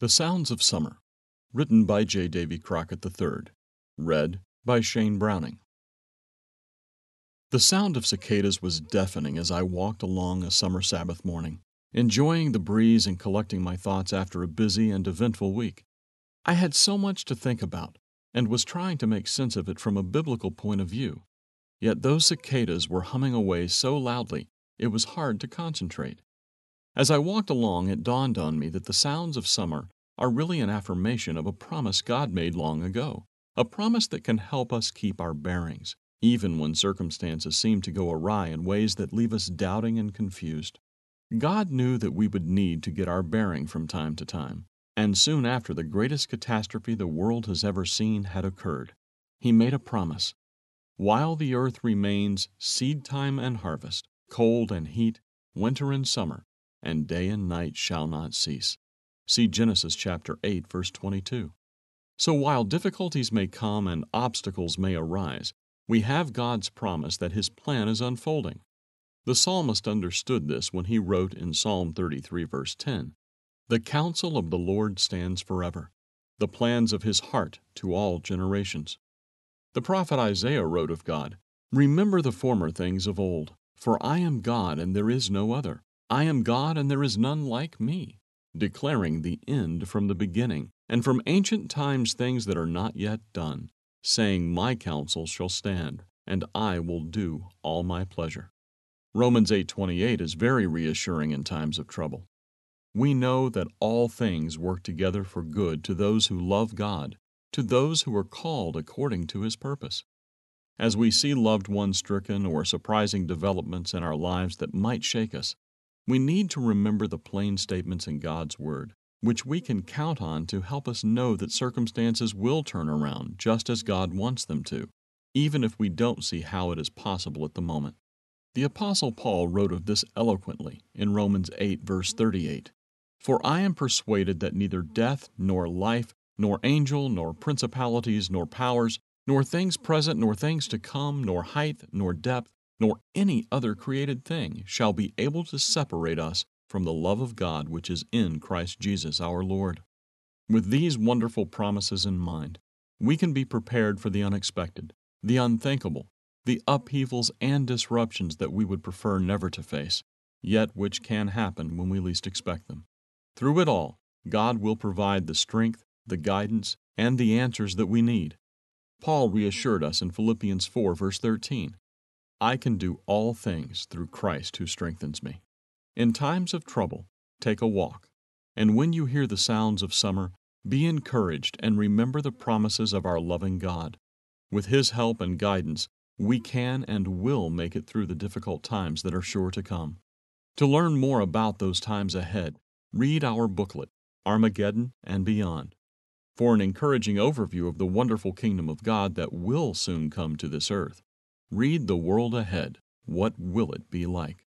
The Sounds of Summer, written by J. Davy Crockett III, read by Shane Browning. The sound of cicadas was deafening as I walked along a summer Sabbath morning, enjoying the breeze and collecting my thoughts after a busy and eventful week. I had so much to think about and was trying to make sense of it from a biblical point of view. Yet those cicadas were humming away so loudly it was hard to concentrate. As I walked along, it dawned on me that the sounds of summer are really an affirmation of a promise God made long ago, a promise that can help us keep our bearings, even when circumstances seem to go awry in ways that leave us doubting and confused. God knew that we would need to get our bearing from time to time, and soon after the greatest catastrophe the world has ever seen had occurred, He made a promise. While the earth remains seed time and harvest, cold and heat, winter and summer, and day and night shall not cease. See Genesis chapter 8 verse 22. So while difficulties may come and obstacles may arise, we have God's promise that his plan is unfolding. The psalmist understood this when he wrote in Psalm 33 verse 10, "The counsel of the Lord stands forever, the plans of his heart to all generations." The prophet Isaiah wrote of God, "Remember the former things of old, for I am God and there is no other. I am God, and there is none like me, declaring the end from the beginning, and from ancient times things that are not yet done, saying, My counsel shall stand, and I will do all my pleasure. Romans 8:28 is very reassuring in times of trouble. We know that all things work together for good to those who love God, to those who are called according to his purpose. As we see loved ones stricken or surprising developments in our lives that might shake us, we need to remember the plain statements in God's Word, which we can count on to help us know that circumstances will turn around just as God wants them to, even if we don't see how it is possible at the moment. The Apostle Paul wrote of this eloquently in Romans 8, verse 38 For I am persuaded that neither death, nor life, nor angel, nor principalities, nor powers, nor things present, nor things to come, nor height, nor depth, nor any other created thing shall be able to separate us from the love of God which is in Christ Jesus our Lord. With these wonderful promises in mind, we can be prepared for the unexpected, the unthinkable, the upheavals and disruptions that we would prefer never to face, yet which can happen when we least expect them. Through it all, God will provide the strength, the guidance, and the answers that we need. Paul reassured us in Philippians 4, verse 13 I can do all things through Christ who strengthens me. In times of trouble, take a walk, and when you hear the sounds of summer, be encouraged and remember the promises of our loving God. With His help and guidance, we can and will make it through the difficult times that are sure to come. To learn more about those times ahead, read our booklet, Armageddon and Beyond. For an encouraging overview of the wonderful kingdom of God that will soon come to this earth, Read The World Ahead What Will It Be Like?